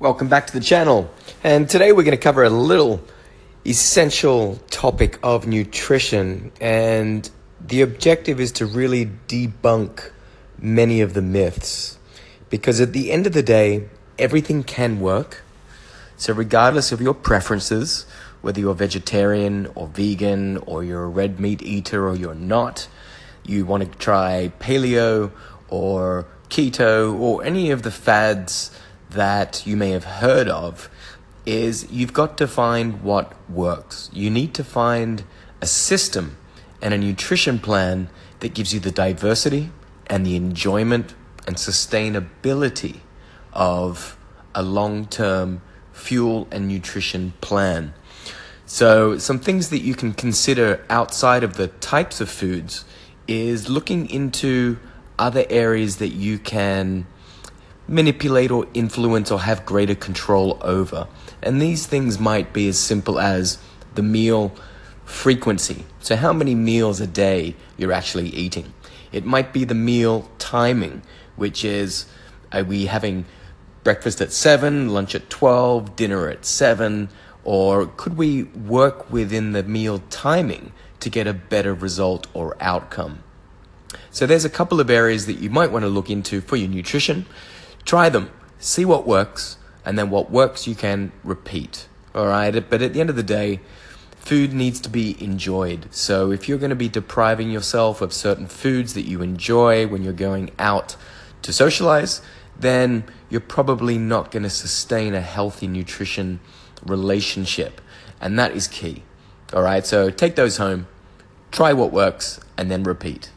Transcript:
Welcome back to the channel. And today we're going to cover a little essential topic of nutrition. And the objective is to really debunk many of the myths. Because at the end of the day, everything can work. So, regardless of your preferences, whether you're vegetarian or vegan, or you're a red meat eater or you're not, you want to try paleo or keto or any of the fads that you may have heard of, is you've got to find what works. You need to find a system and a nutrition plan that gives you the diversity and the enjoyment and sustainability of a long term fuel and nutrition plan. So, some things that you can consider outside of the types of foods is looking into other areas that you can manipulate or influence or have greater control over. And these things might be as simple as the meal frequency. So, how many meals a day you're actually eating. It might be the meal timing, which is are we having breakfast at 7, lunch at 12, dinner at 7, or could we work within the meal timing to get a better result or outcome? So, there's a couple of areas that you might want to look into for your nutrition. Try them, see what works, and then what works you can repeat. All right, but at the end of the day, food needs to be enjoyed. So if you're going to be depriving yourself of certain foods that you enjoy when you're going out to socialize, then you're probably not going to sustain a healthy nutrition relationship. And that is key. All right, so take those home, try what works, and then repeat.